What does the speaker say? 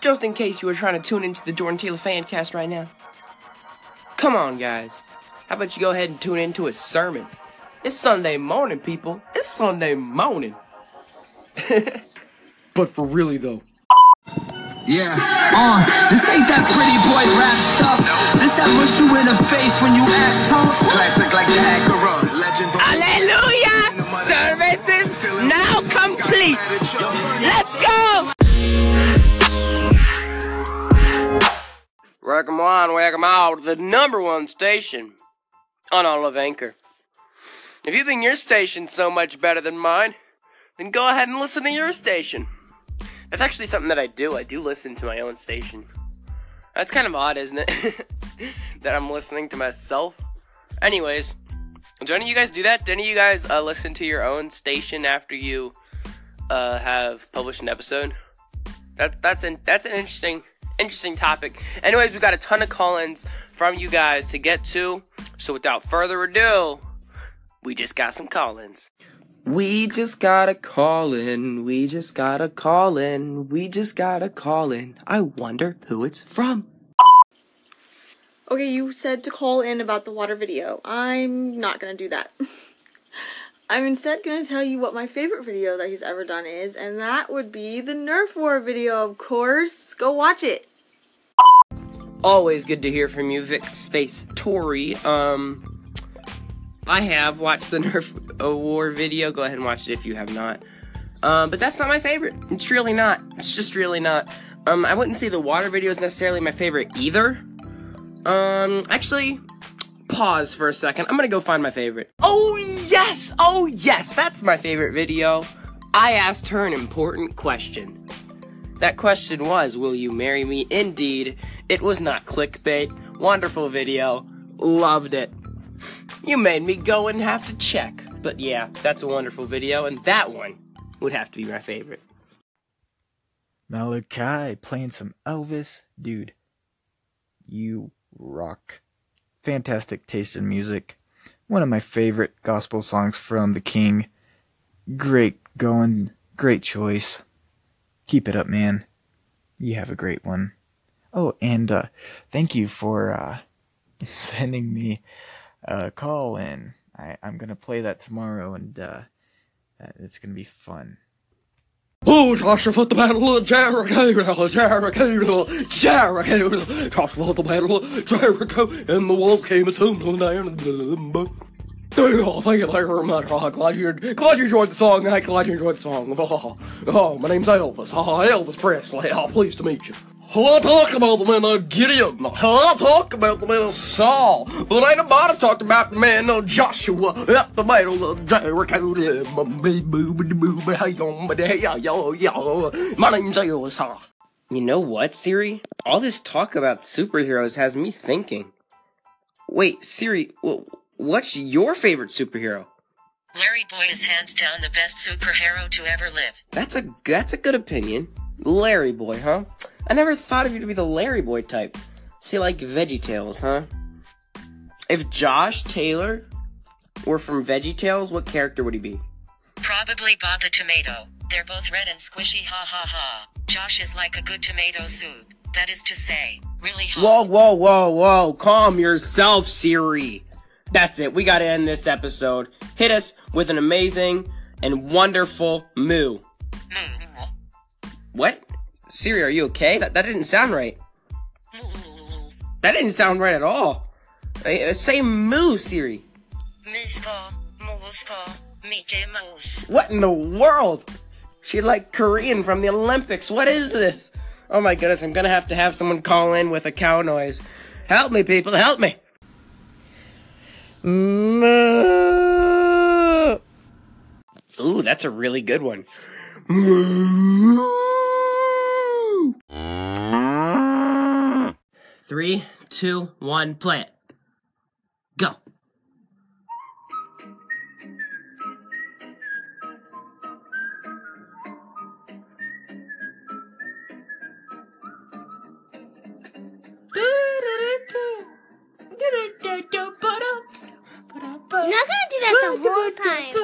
just in case you were trying to tune into the Jordan Taylor fan cast right now. Come on, guys. How about you go ahead and tune into a sermon? It's Sunday morning, people. It's Sunday morning. but for really, though. Yeah, uh, this ain't that pretty boy rap stuff. This that rush you in the face when you act tough. Classic like the Acura, legend. Hallelujah! Service is now complete. Let's go! Welcome on, welcome out the number one station on all of Anchor. If you think your station's so much better than mine, then go ahead and listen to your station. That's actually something that I do. I do listen to my own station. That's kind of odd, isn't it? that I'm listening to myself. Anyways, do any of you guys do that? Do any of you guys uh, listen to your own station after you uh, have published an episode? That that's an that's an interesting interesting topic. Anyways, we got a ton of call-ins from you guys to get to. So without further ado, we just got some call-ins. We just got a call in. We just got a call in. We just got a call in. I wonder who it's from. Okay, you said to call in about the water video. I'm not gonna do that. I'm instead gonna tell you what my favorite video that he's ever done is, and that would be the Nerf War video, of course. Go watch it. Always good to hear from you, Vic Space Tory. Um, I have watched the Nerf War video. Go ahead and watch it if you have not. Um, but that's not my favorite. It's really not. It's just really not. Um, I wouldn't say the water video is necessarily my favorite either. Um, actually, pause for a second. I'm gonna go find my favorite. Oh, yes! Oh, yes! That's my favorite video. I asked her an important question. That question was, Will you marry me? Indeed, it was not clickbait. Wonderful video. Loved it. You made me go and have to check. But yeah, that's a wonderful video, and that one would have to be my favorite. Malachi playing some Elvis. Dude, you rock. Fantastic taste in music. One of my favorite gospel songs from the King. Great going. Great choice. Keep it up, man. You have a great one. Oh, and uh, thank you for uh, sending me a call in. I, I'm going to play that tomorrow, and uh, it's going to be fun. Oh, Joshua fought the battle of Jericho, Jericho, Jericho. Joshua fought the battle of Jericho, and the walls came tumbling down. Oh, thank you very much. Oh, glad you glad you enjoyed the song. I'm glad you enjoyed the song. Oh, oh my name's Elvis. Elvis Presley. Oh, pleased to meet you. I'll talk about the man of Gideon. I'll talk about the man of Saul. But ain't nobody talked about the man of Joshua at the battle of Jericho. My name's Elvis. You know what, Siri? All this talk about superheroes has me thinking. Wait, Siri, wh- what's your favorite superhero? Larry Boy is hands down the best superhero to ever live. That's a that's a good opinion. Larry Boy, huh? I never thought of you to be the Larry Boy type. See, like VeggieTales, huh? If Josh Taylor were from VeggieTales, what character would he be? Probably Bob the Tomato. They're both red and squishy, ha ha ha. Josh is like a good tomato soup. That is to say, really hot. Whoa, whoa, whoa, whoa! Calm yourself, Siri. That's it. We gotta end this episode. Hit us with an amazing and wonderful moo. Moo. What? Siri, are you okay? That that didn't sound right. That didn't sound right at all. Uh, say moo, Siri. Miska, Moska, Mickey Mouse. What in the world? She like Korean from the Olympics. What is this? Oh my goodness, I'm gonna have to have someone call in with a cow noise. Help me, people, help me. Ooh, that's a really good one. Three, two, one, play it. Go. the whole time.